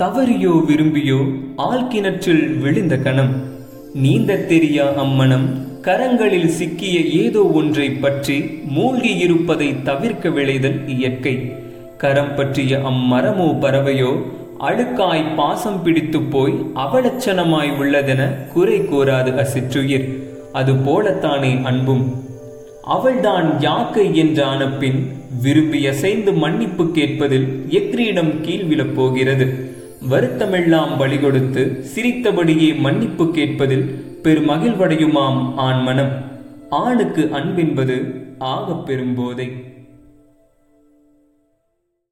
தவறியோ விரும்பியோ ஆழ்கிணற்றில் விழுந்த கணம். நீந்தத் தெரியா அம்மனம் கரங்களில் சிக்கிய ஏதோ ஒன்றை பற்றி மூழ்கி இருப்பதை தவிர்க்க விளைதல் இயற்கை. கரம் பற்றிய அம்மரமோ பறவையோ அழுக்காய் பாசம் பிடித்து போய் அவலட்சணமாய் உள்ளதென குறை கூறாது அசிற்றுயிர். அது போலத்தானே அன்பும். அவள்தான் யாக்கை என்றான பின் விரும்பி அசைந்து மன்னிப்பு கேட்பதில் எக்ரீடம் கீழ் போகிறது வருத்தமெல்லாம் பலி கொடுத்து சிரித்தபடியே மன்னிப்பு கேட்பதில் பெருமகிழ்வடையுமாம் ஆண் மனம் ஆணுக்கு அன்பென்பது ஆகப் பெறும் போதை.